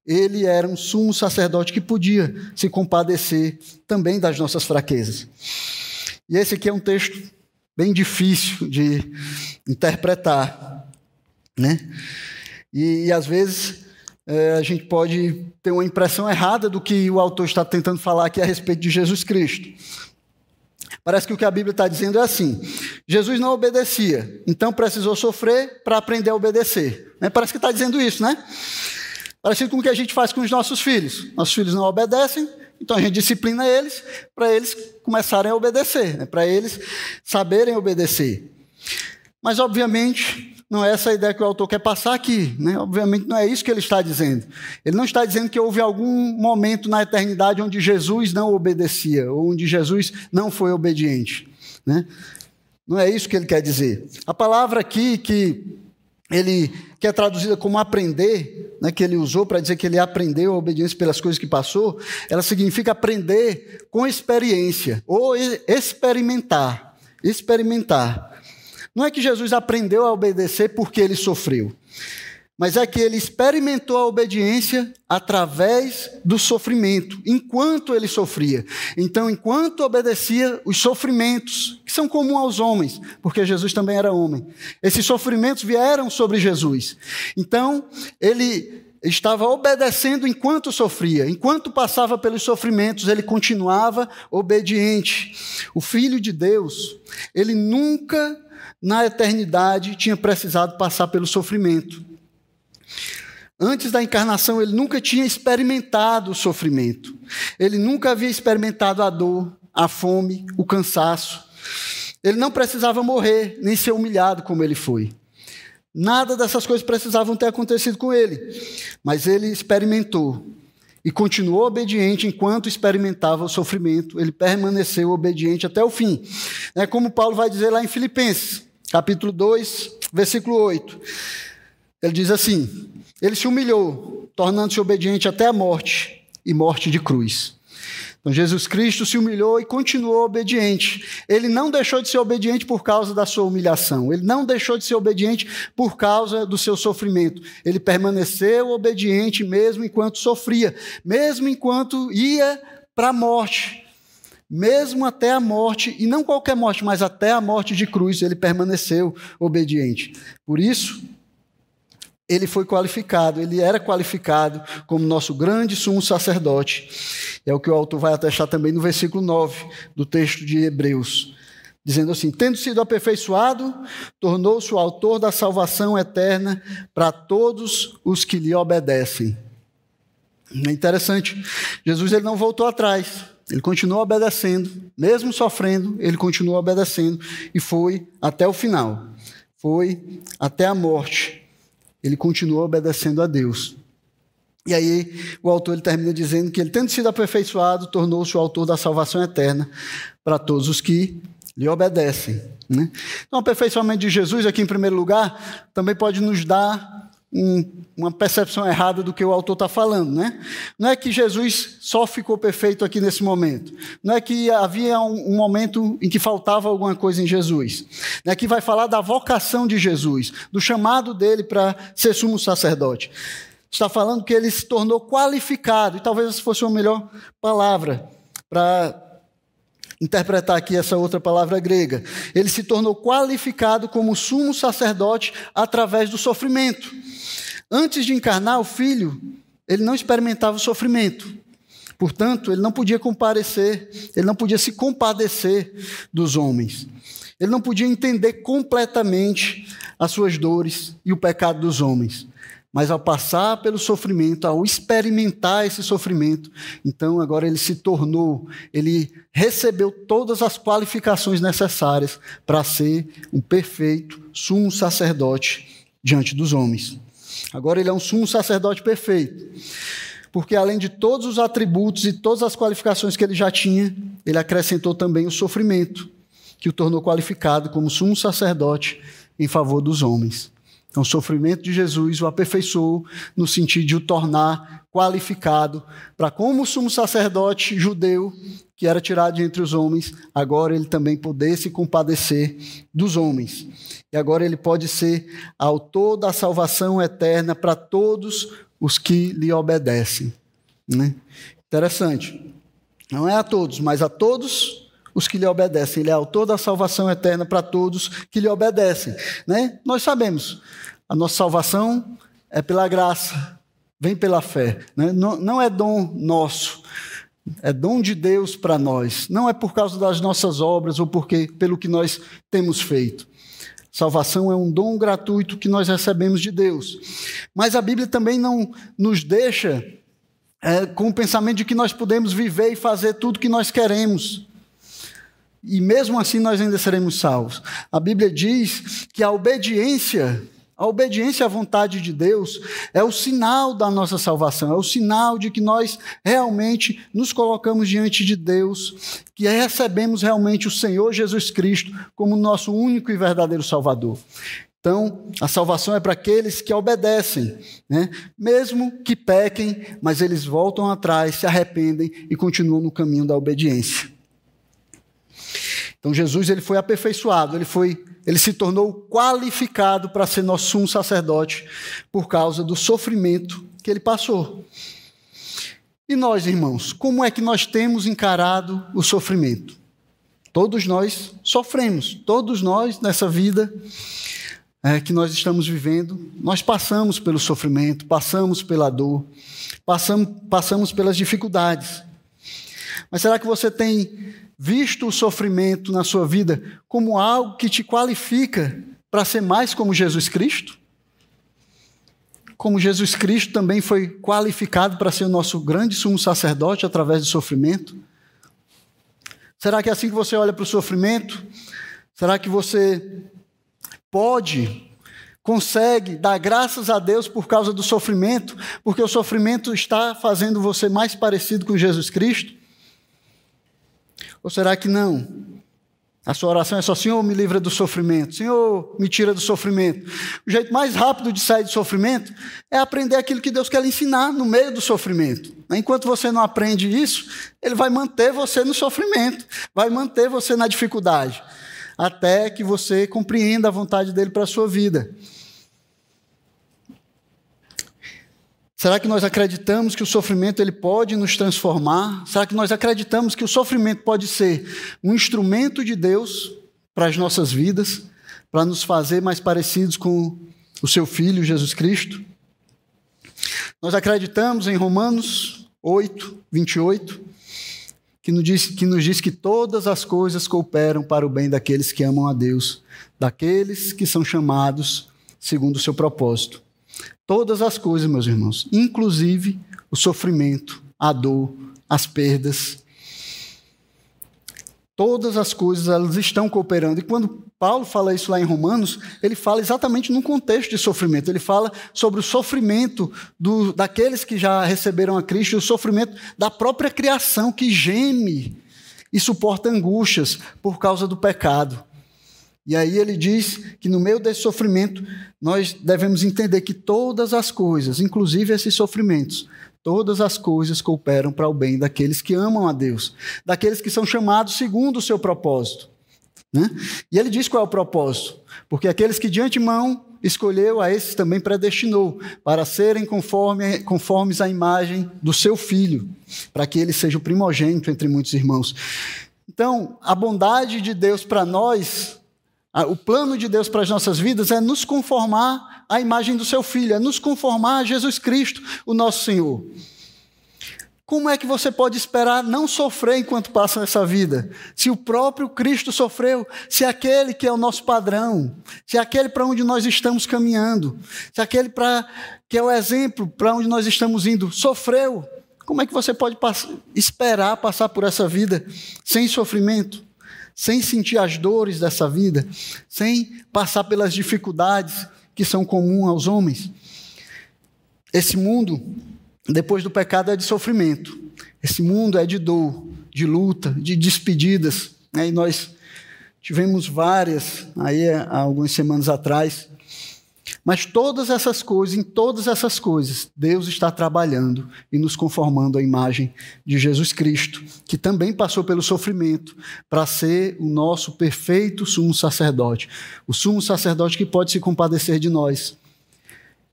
Ele era um sumo sacerdote que podia se compadecer também das nossas fraquezas. E esse aqui é um texto bem difícil de interpretar, né? E, e às vezes é, a gente pode ter uma impressão errada do que o autor está tentando falar aqui a respeito de Jesus Cristo. Parece que o que a Bíblia está dizendo é assim: Jesus não obedecia, então precisou sofrer para aprender a obedecer. Né? Parece que está dizendo isso, né? Parecido com o que a gente faz com os nossos filhos. Nossos filhos não obedecem, então a gente disciplina eles para eles começarem a obedecer, né? para eles saberem obedecer. Mas, obviamente, não é essa a ideia que o autor quer passar aqui. Né? Obviamente, não é isso que ele está dizendo. Ele não está dizendo que houve algum momento na eternidade onde Jesus não obedecia, ou onde Jesus não foi obediente. Né? Não é isso que ele quer dizer. A palavra aqui que ele que é traduzida como aprender, né, que ele usou para dizer que ele aprendeu a obediência pelas coisas que passou, ela significa aprender com experiência ou experimentar, experimentar. Não é que Jesus aprendeu a obedecer porque ele sofreu mas é que ele experimentou a obediência através do sofrimento, enquanto ele sofria. Então, enquanto obedecia os sofrimentos, que são comuns aos homens, porque Jesus também era homem, esses sofrimentos vieram sobre Jesus. Então, ele estava obedecendo enquanto sofria, enquanto passava pelos sofrimentos, ele continuava obediente. O Filho de Deus, ele nunca na eternidade tinha precisado passar pelo sofrimento. Antes da encarnação, ele nunca tinha experimentado o sofrimento. Ele nunca havia experimentado a dor, a fome, o cansaço. Ele não precisava morrer, nem ser humilhado como ele foi. Nada dessas coisas precisavam ter acontecido com ele. Mas ele experimentou e continuou obediente enquanto experimentava o sofrimento. Ele permaneceu obediente até o fim. É como Paulo vai dizer lá em Filipenses, capítulo 2, versículo 8. Ele diz assim: Ele se humilhou, tornando-se obediente até a morte e morte de cruz. Então, Jesus Cristo se humilhou e continuou obediente. Ele não deixou de ser obediente por causa da sua humilhação. Ele não deixou de ser obediente por causa do seu sofrimento. Ele permaneceu obediente mesmo enquanto sofria, mesmo enquanto ia para a morte. Mesmo até a morte, e não qualquer morte, mas até a morte de cruz, ele permaneceu obediente. Por isso, ele foi qualificado, ele era qualificado como nosso grande sumo sacerdote. É o que o autor vai atestar também no versículo 9 do texto de Hebreus, dizendo assim: Tendo sido aperfeiçoado, tornou-se o autor da salvação eterna para todos os que lhe obedecem. É interessante, Jesus ele não voltou atrás. ele continuou obedecendo, mesmo sofrendo, ele continuou obedecendo e foi até o final. Foi até a morte. Ele continuou obedecendo a Deus. E aí o autor ele termina dizendo que ele, tendo sido aperfeiçoado, tornou-se o autor da salvação eterna para todos os que lhe obedecem. Né? Então, o aperfeiçoamento de Jesus, aqui em primeiro lugar, também pode nos dar um, uma percepção errada do que o autor está falando. Né? Não é que Jesus só ficou perfeito aqui nesse momento. Não é que havia um, um momento em que faltava alguma coisa em Jesus. Não é que vai falar da vocação de Jesus, do chamado dele para ser sumo sacerdote. Está falando que ele se tornou qualificado, e talvez essa fosse uma melhor palavra para interpretar aqui essa outra palavra grega. Ele se tornou qualificado como sumo sacerdote através do sofrimento. Antes de encarnar o filho, ele não experimentava o sofrimento. Portanto, ele não podia comparecer, ele não podia se compadecer dos homens. Ele não podia entender completamente as suas dores e o pecado dos homens. Mas ao passar pelo sofrimento, ao experimentar esse sofrimento, então agora ele se tornou, ele recebeu todas as qualificações necessárias para ser um perfeito sumo sacerdote diante dos homens. Agora ele é um sumo sacerdote perfeito. Porque além de todos os atributos e todas as qualificações que ele já tinha, ele acrescentou também o sofrimento, que o tornou qualificado como sumo sacerdote em favor dos homens. Então, o sofrimento de Jesus o aperfeiçoou no sentido de o tornar qualificado para, como sumo sacerdote judeu, que era tirado de entre os homens, agora ele também poder se compadecer dos homens. E agora ele pode ser autor da salvação eterna para todos os que lhe obedecem. Né? Interessante. Não é a todos, mas a todos os que lhe obedecem. Ele é autor da salvação eterna para todos que lhe obedecem. Né? Nós sabemos, a nossa salvação é pela graça, vem pela fé. Né? Não, não é dom nosso, é dom de Deus para nós. Não é por causa das nossas obras ou porque pelo que nós temos feito. Salvação é um dom gratuito que nós recebemos de Deus. Mas a Bíblia também não nos deixa é, com o pensamento de que nós podemos viver e fazer tudo que nós queremos e mesmo assim nós ainda seremos salvos. A Bíblia diz que a obediência, a obediência à vontade de Deus é o sinal da nossa salvação, é o sinal de que nós realmente nos colocamos diante de Deus, que recebemos realmente o Senhor Jesus Cristo como nosso único e verdadeiro Salvador. Então, a salvação é para aqueles que obedecem, né? mesmo que pequem, mas eles voltam atrás, se arrependem e continuam no caminho da obediência. Então Jesus ele foi aperfeiçoado, ele foi, ele se tornou qualificado para ser nosso sumo sacerdote por causa do sofrimento que ele passou. E nós, irmãos, como é que nós temos encarado o sofrimento? Todos nós sofremos, todos nós nessa vida é, que nós estamos vivendo, nós passamos pelo sofrimento, passamos pela dor, passamos, passamos pelas dificuldades. Mas será que você tem visto o sofrimento na sua vida como algo que te qualifica para ser mais como Jesus Cristo? Como Jesus Cristo também foi qualificado para ser o nosso grande sumo sacerdote através do sofrimento? Será que é assim que você olha para o sofrimento? Será que você pode, consegue dar graças a Deus por causa do sofrimento, porque o sofrimento está fazendo você mais parecido com Jesus Cristo? Ou será que não? A sua oração é só: Senhor, me livra do sofrimento. Senhor, me tira do sofrimento. O jeito mais rápido de sair do sofrimento é aprender aquilo que Deus quer lhe ensinar no meio do sofrimento. Enquanto você não aprende isso, Ele vai manter você no sofrimento, vai manter você na dificuldade, até que você compreenda a vontade dele para a sua vida. Será que nós acreditamos que o sofrimento ele pode nos transformar? Será que nós acreditamos que o sofrimento pode ser um instrumento de Deus para as nossas vidas, para nos fazer mais parecidos com o seu filho Jesus Cristo? Nós acreditamos em Romanos 8, 28, que nos diz que, nos diz que todas as coisas cooperam para o bem daqueles que amam a Deus, daqueles que são chamados segundo o seu propósito. Todas as coisas, meus irmãos, inclusive o sofrimento, a dor, as perdas. Todas as coisas elas estão cooperando. E quando Paulo fala isso lá em Romanos, ele fala exatamente num contexto de sofrimento. Ele fala sobre o sofrimento do, daqueles que já receberam a Cristo o sofrimento da própria criação que geme e suporta angústias por causa do pecado. E aí ele diz que no meio desse sofrimento, nós devemos entender que todas as coisas, inclusive esses sofrimentos, todas as coisas cooperam para o bem daqueles que amam a Deus, daqueles que são chamados segundo o seu propósito. Né? E ele diz qual é o propósito: porque aqueles que de antemão escolheu, a esses também predestinou, para serem conforme, conformes à imagem do seu filho, para que ele seja o primogênito entre muitos irmãos. Então, a bondade de Deus para nós o plano de Deus para as nossas vidas é nos conformar à imagem do seu filho, é nos conformar a Jesus Cristo, o nosso Senhor. Como é que você pode esperar não sofrer enquanto passa essa vida? Se o próprio Cristo sofreu, se aquele que é o nosso padrão, se aquele para onde nós estamos caminhando, se aquele para que é o exemplo para onde nós estamos indo sofreu, como é que você pode esperar passar por essa vida sem sofrimento? Sem sentir as dores dessa vida, sem passar pelas dificuldades que são comuns aos homens. Esse mundo, depois do pecado, é de sofrimento. Esse mundo é de dor, de luta, de despedidas. Né? E nós tivemos várias aí há algumas semanas atrás. Mas todas essas coisas, em todas essas coisas, Deus está trabalhando e nos conformando à imagem de Jesus Cristo, que também passou pelo sofrimento para ser o nosso perfeito sumo sacerdote, o sumo sacerdote que pode se compadecer de nós.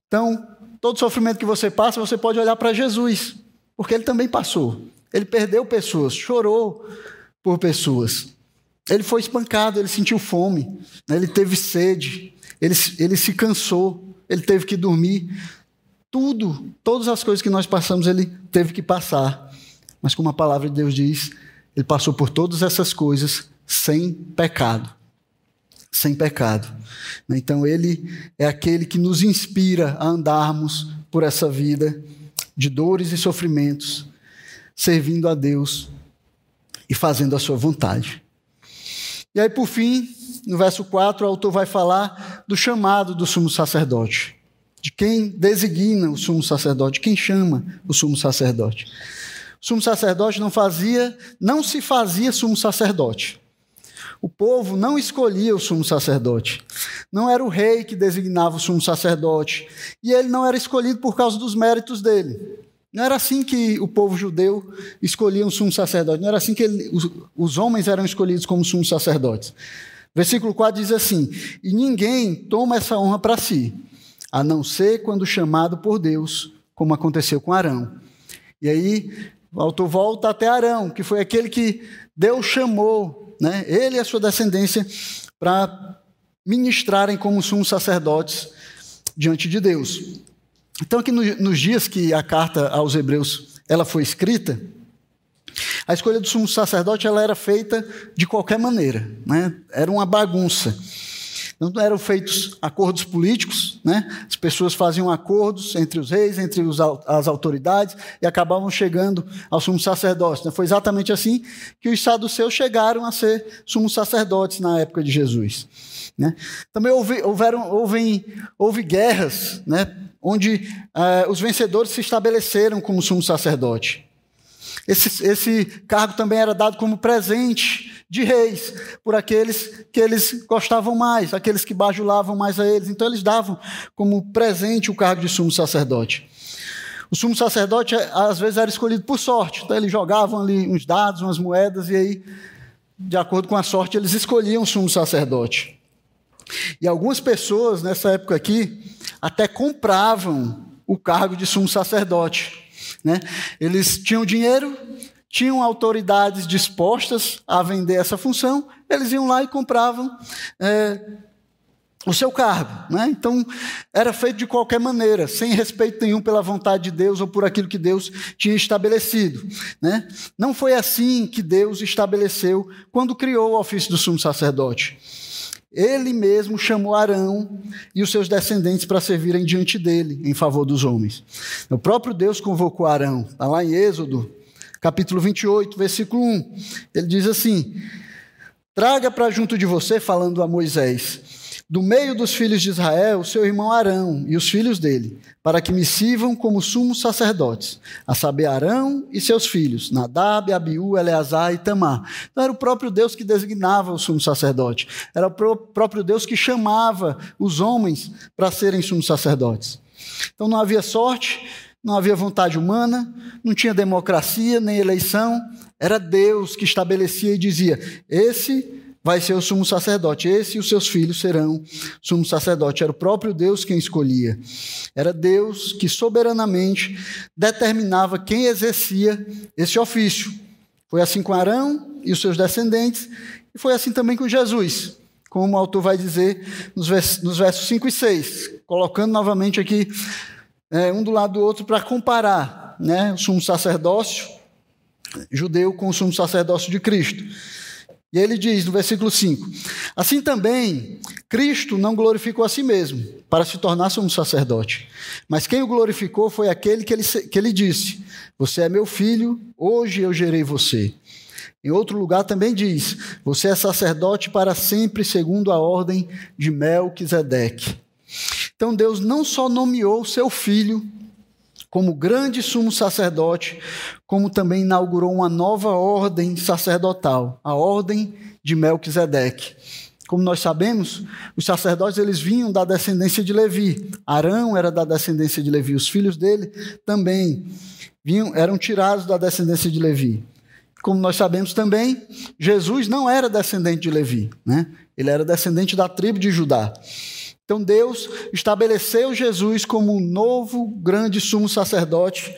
Então, todo sofrimento que você passa, você pode olhar para Jesus, porque ele também passou. Ele perdeu pessoas, chorou por pessoas. Ele foi espancado, ele sentiu fome, né? ele teve sede, ele, ele se cansou, ele teve que dormir. Tudo, todas as coisas que nós passamos, ele teve que passar. Mas como a palavra de Deus diz, ele passou por todas essas coisas sem pecado. Sem pecado. Então ele é aquele que nos inspira a andarmos por essa vida de dores e sofrimentos, servindo a Deus e fazendo a sua vontade. E aí, por fim, no verso 4, o autor vai falar do chamado do sumo sacerdote, de quem designa o sumo sacerdote, quem chama o sumo sacerdote. O sumo sacerdote não fazia, não se fazia sumo sacerdote. O povo não escolhia o sumo sacerdote. Não era o rei que designava o sumo sacerdote. E ele não era escolhido por causa dos méritos dele. Não era assim que o povo judeu escolhia um sumo sacerdote. Não era assim que ele, os, os homens eram escolhidos como sumos sacerdotes. Versículo 4 diz assim: E ninguém toma essa honra para si, a não ser quando chamado por Deus, como aconteceu com Arão. E aí, o autor volta até Arão, que foi aquele que Deus chamou, né, ele e a sua descendência, para ministrarem como sumos sacerdotes diante de Deus. Então, aqui no, nos dias que a carta aos Hebreus ela foi escrita, a escolha do sumo sacerdote ela era feita de qualquer maneira, né? era uma bagunça. Não eram feitos acordos políticos, né? as pessoas faziam acordos entre os reis, entre os, as autoridades, e acabavam chegando ao sumo sacerdote. Né? Foi exatamente assim que os saduceus chegaram a ser sumos sacerdotes na época de Jesus. Né? Também houve, houveram, houve, houve guerras, né? onde uh, os vencedores se estabeleceram como sumo sacerdote. Esse, esse cargo também era dado como presente de reis por aqueles que eles gostavam mais, aqueles que bajulavam mais a eles. Então, eles davam como presente o cargo de sumo sacerdote. O sumo sacerdote, às vezes, era escolhido por sorte. Então, eles jogavam ali uns dados, umas moedas, e aí, de acordo com a sorte, eles escolhiam o sumo sacerdote. E algumas pessoas, nessa época aqui, até compravam o cargo de sumo sacerdote. Né? Eles tinham dinheiro, tinham autoridades dispostas a vender essa função, eles iam lá e compravam é, o seu cargo. Né? Então, era feito de qualquer maneira, sem respeito nenhum pela vontade de Deus ou por aquilo que Deus tinha estabelecido. Né? Não foi assim que Deus estabeleceu quando criou o ofício do sumo sacerdote. Ele mesmo chamou Arão e os seus descendentes para servirem diante dele em favor dos homens. O próprio Deus convocou Arão, está lá em Êxodo, capítulo 28, versículo 1. Ele diz assim: Traga para junto de você, falando a Moisés, do meio dos filhos de Israel, o seu irmão Arão e os filhos dele, para que me sirvam como sumos sacerdotes, a saber, Arão e seus filhos, Nadab, Abiú, Eleazar e Tamar. Então era o próprio Deus que designava o sumo sacerdote, era o próprio Deus que chamava os homens para serem sumos sacerdotes. Então não havia sorte, não havia vontade humana, não tinha democracia nem eleição, era Deus que estabelecia e dizia: esse vai ser o sumo sacerdote. Esse e os seus filhos serão sumo sacerdote. Era o próprio Deus quem escolhia. Era Deus que soberanamente determinava quem exercia esse ofício. Foi assim com Arão e os seus descendentes, e foi assim também com Jesus, como o autor vai dizer nos versos, nos versos 5 e 6, colocando novamente aqui é, um do lado do outro para comparar né, o sumo sacerdócio judeu com o sumo sacerdócio de Cristo. E ele diz no versículo 5: Assim também, Cristo não glorificou a si mesmo para se tornar sumo sacerdote, mas quem o glorificou foi aquele que ele, que ele disse: Você é meu filho, hoje eu gerei você. Em outro lugar também diz: Você é sacerdote para sempre, segundo a ordem de Melquisedeque. Então Deus não só nomeou seu filho como grande sumo sacerdote, como também inaugurou uma nova ordem sacerdotal, a ordem de Melquisedeque. Como nós sabemos, os sacerdotes eles vinham da descendência de Levi. Arão era da descendência de Levi, os filhos dele também vinham, eram tirados da descendência de Levi. Como nós sabemos também, Jesus não era descendente de Levi, né? Ele era descendente da tribo de Judá. Então Deus estabeleceu Jesus como um novo grande sumo sacerdote,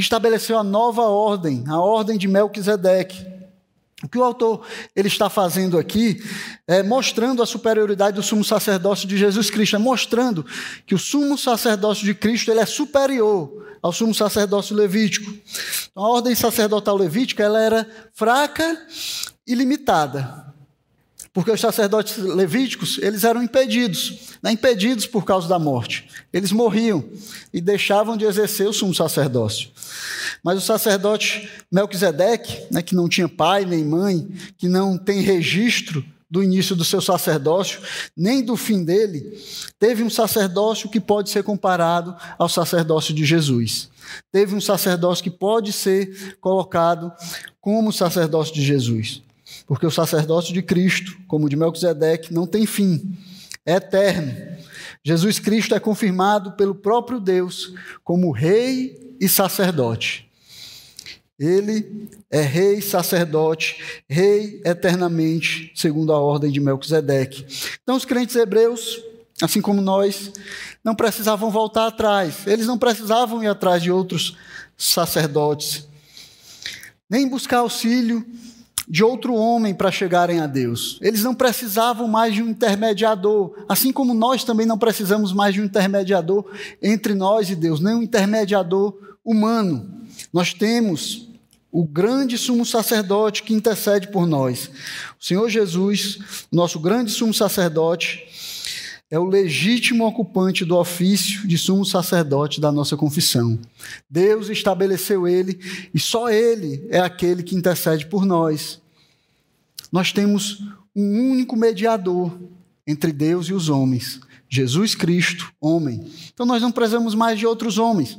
estabeleceu a nova ordem, a ordem de Melquisedeque. O que o autor ele está fazendo aqui é mostrando a superioridade do sumo sacerdócio de Jesus Cristo, é mostrando que o sumo sacerdócio de Cristo ele é superior ao sumo sacerdócio levítico. Então, a ordem sacerdotal levítica ela era fraca e limitada porque os sacerdotes levíticos, eles eram impedidos, né, impedidos por causa da morte. Eles morriam e deixavam de exercer o sumo sacerdócio. Mas o sacerdote Melquisedeque, né, que não tinha pai nem mãe, que não tem registro do início do seu sacerdócio, nem do fim dele, teve um sacerdócio que pode ser comparado ao sacerdócio de Jesus. Teve um sacerdócio que pode ser colocado como sacerdócio de Jesus porque o sacerdócio de Cristo, como o de Melquisedeque, não tem fim, é eterno. Jesus Cristo é confirmado pelo próprio Deus como rei e sacerdote. Ele é rei, sacerdote, rei eternamente, segundo a ordem de Melquisedeque. Então, os crentes hebreus, assim como nós, não precisavam voltar atrás, eles não precisavam ir atrás de outros sacerdotes, nem buscar auxílio de outro homem para chegarem a Deus. Eles não precisavam mais de um intermediador, assim como nós também não precisamos mais de um intermediador entre nós e Deus, nem um intermediador humano. Nós temos o grande sumo sacerdote que intercede por nós. O Senhor Jesus, nosso grande sumo sacerdote, é o legítimo ocupante do ofício de sumo sacerdote da nossa confissão. Deus estabeleceu ele e só ele é aquele que intercede por nós. Nós temos um único mediador entre Deus e os homens, Jesus Cristo, homem. Então nós não precisamos mais de outros homens.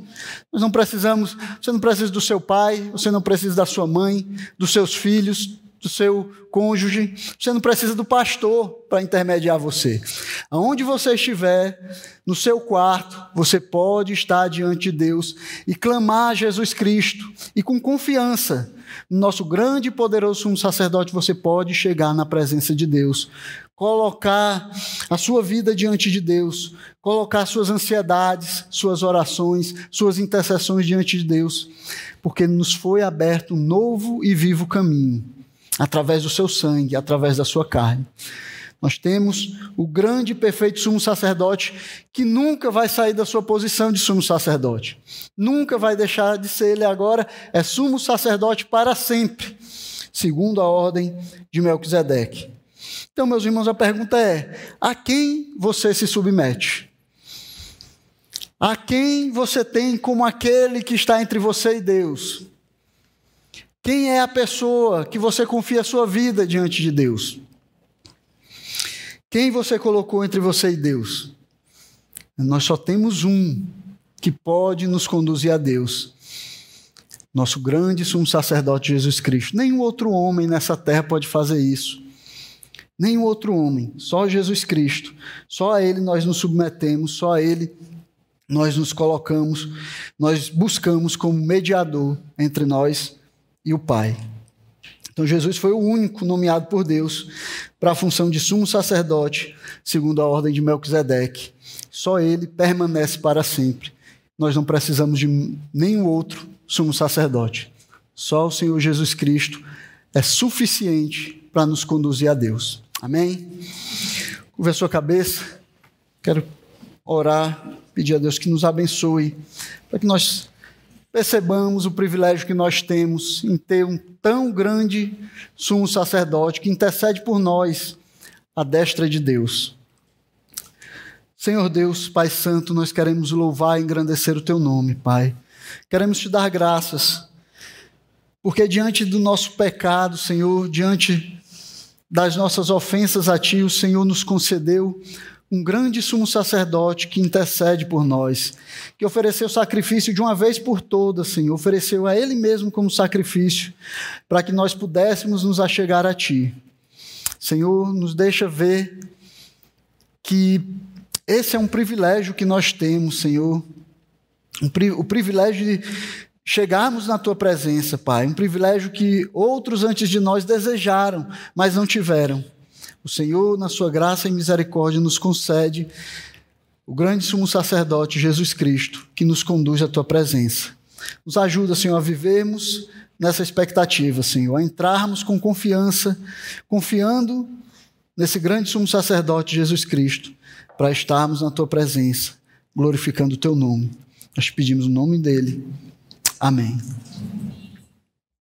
Nós não precisamos, você não precisa do seu pai, você não precisa da sua mãe, dos seus filhos, do seu cônjuge, você não precisa do pastor para intermediar você. Aonde você estiver, no seu quarto, você pode estar diante de Deus e clamar a Jesus Cristo. E com confiança, no nosso grande e poderoso sumo sacerdote, você pode chegar na presença de Deus, colocar a sua vida diante de Deus, colocar suas ansiedades, suas orações, suas intercessões diante de Deus, porque nos foi aberto um novo e vivo caminho através do seu sangue, através da sua carne. Nós temos o grande e perfeito sumo sacerdote que nunca vai sair da sua posição de sumo sacerdote. Nunca vai deixar de ser ele agora, é sumo sacerdote para sempre, segundo a ordem de Melquisedeque. Então, meus irmãos, a pergunta é: a quem você se submete? A quem você tem como aquele que está entre você e Deus? Quem é a pessoa que você confia a sua vida diante de Deus? Quem você colocou entre você e Deus? Nós só temos um que pode nos conduzir a Deus. Nosso grande sumo sacerdote Jesus Cristo. Nenhum outro homem nessa terra pode fazer isso. Nenhum outro homem, só Jesus Cristo. Só a Ele nós nos submetemos, só a Ele nós nos colocamos, nós buscamos como mediador entre nós e o Pai. Então Jesus foi o único nomeado por Deus para a função de sumo sacerdote, segundo a ordem de Melquisedeque. Só ele permanece para sempre. Nós não precisamos de nenhum outro sumo sacerdote. Só o Senhor Jesus Cristo é suficiente para nos conduzir a Deus. Amém? Curva a sua cabeça. Quero orar, pedir a Deus que nos abençoe, para que nós percebamos o privilégio que nós temos em ter um tão grande sumo sacerdote que intercede por nós à destra de Deus. Senhor Deus, Pai Santo, nós queremos louvar e engrandecer o Teu nome, Pai. Queremos te dar graças, porque diante do nosso pecado, Senhor, diante das nossas ofensas a Ti, o Senhor nos concedeu um grande sumo sacerdote que intercede por nós, que ofereceu sacrifício de uma vez por todas, Senhor, ofereceu a Ele mesmo como sacrifício, para que nós pudéssemos nos achegar a Ti. Senhor, nos deixa ver que esse é um privilégio que nós temos, Senhor, o privilégio de chegarmos na Tua presença, Pai, um privilégio que outros antes de nós desejaram, mas não tiveram. O Senhor, na sua graça e misericórdia, nos concede o grande sumo sacerdote Jesus Cristo, que nos conduz à tua presença. Nos ajuda, Senhor, a vivermos nessa expectativa, Senhor, a entrarmos com confiança, confiando nesse grande sumo sacerdote Jesus Cristo, para estarmos na tua presença, glorificando o teu nome. Nós pedimos o nome dele. Amém.